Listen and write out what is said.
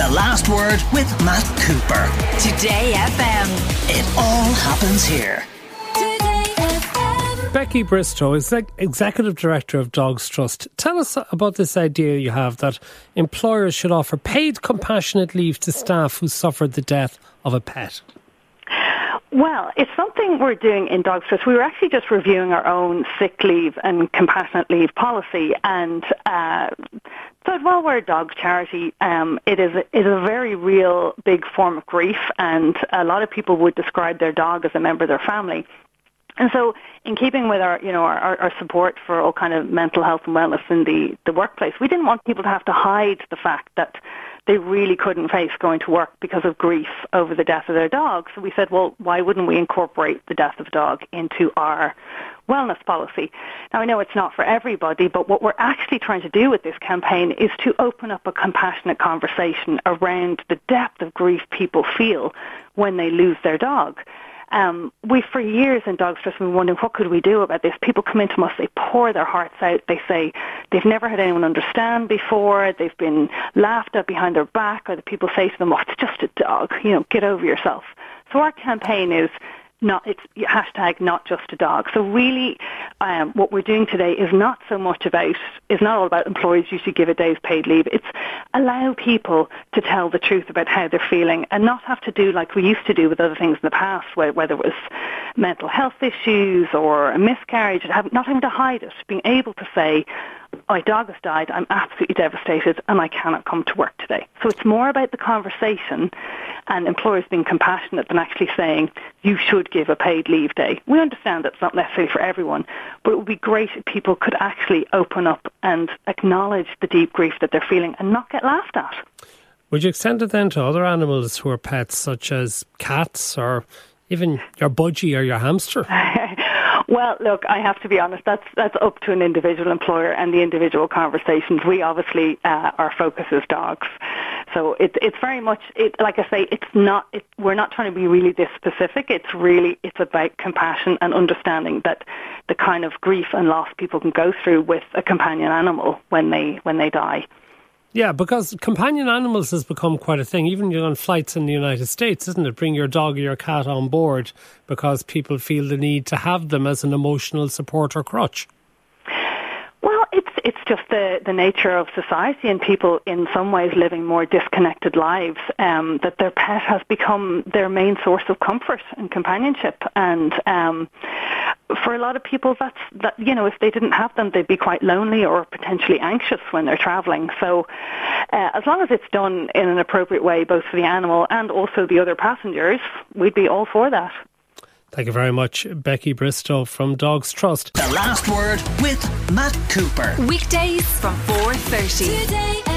The Last Word with Matt Cooper. Today FM. It all happens here. Becky Bristow is the Executive Director of Dogs Trust. Tell us about this idea you have that employers should offer paid compassionate leave to staff who suffered the death of a pet. Well, it's something we're doing in Dogs Trust. We were actually just reviewing our own sick leave and compassionate leave policy, and uh, so while we're a dog charity, um, it is a, it is a very real big form of grief, and a lot of people would describe their dog as a member of their family. And so, in keeping with our, you know, our, our support for all kind of mental health and wellness in the, the workplace, we didn't want people to have to hide the fact that they really couldn't face going to work because of grief over the death of their dog. So we said, well, why wouldn't we incorporate the death of a dog into our wellness policy? Now, I know it's not for everybody, but what we're actually trying to do with this campaign is to open up a compassionate conversation around the depth of grief people feel when they lose their dog. Um, we, for years in dog Dogs Trust, been wondering what could we do about this. People come into us, they pour their hearts out. They say they've never had anyone understand before. They've been laughed at behind their back, or the people say to them, "Oh, it's just a dog. You know, get over yourself." So our campaign is not it's hashtag not just a dog. So really, um, what we're doing today is not so much about is not all about employees you should give a day's paid leave. It's allow people to tell the truth about how they're feeling and not have to do like we used to do with other things in the past, whether it was mental health issues or a miscarriage, not having to hide it, being able to say, my dog has died, I'm absolutely devastated and I cannot come to work today. So it's more about the conversation and employers being compassionate than actually saying you should give a paid leave day. We understand that's not necessarily for everyone, but it would be great if people could actually open up and acknowledge the deep grief that they're feeling and not get laughed at. Would you extend it then to other animals who are pets, such as cats or even your budgie or your hamster? Well, look, I have to be honest. That's that's up to an individual employer and the individual conversations. We obviously uh, our focus is dogs, so it's it's very much it. Like I say, it's not. It, we're not trying to be really this specific. It's really it's about compassion and understanding that the kind of grief and loss people can go through with a companion animal when they when they die. Yeah, because companion animals has become quite a thing, even on flights in the United States, isn't it? Bring your dog or your cat on board because people feel the need to have them as an emotional support or crutch. Well, it's it's just the, the nature of society and people in some ways living more disconnected lives um, that their pet has become their main source of comfort and companionship. And um, for a lot of people that's that you know if they didn't have them they'd be quite lonely or potentially anxious when they're traveling so uh, as long as it's done in an appropriate way both for the animal and also the other passengers we'd be all for that Thank you very much, Becky Bristow from Dogs Trust. The last word with Matt Cooper. Weekdays from 4.30.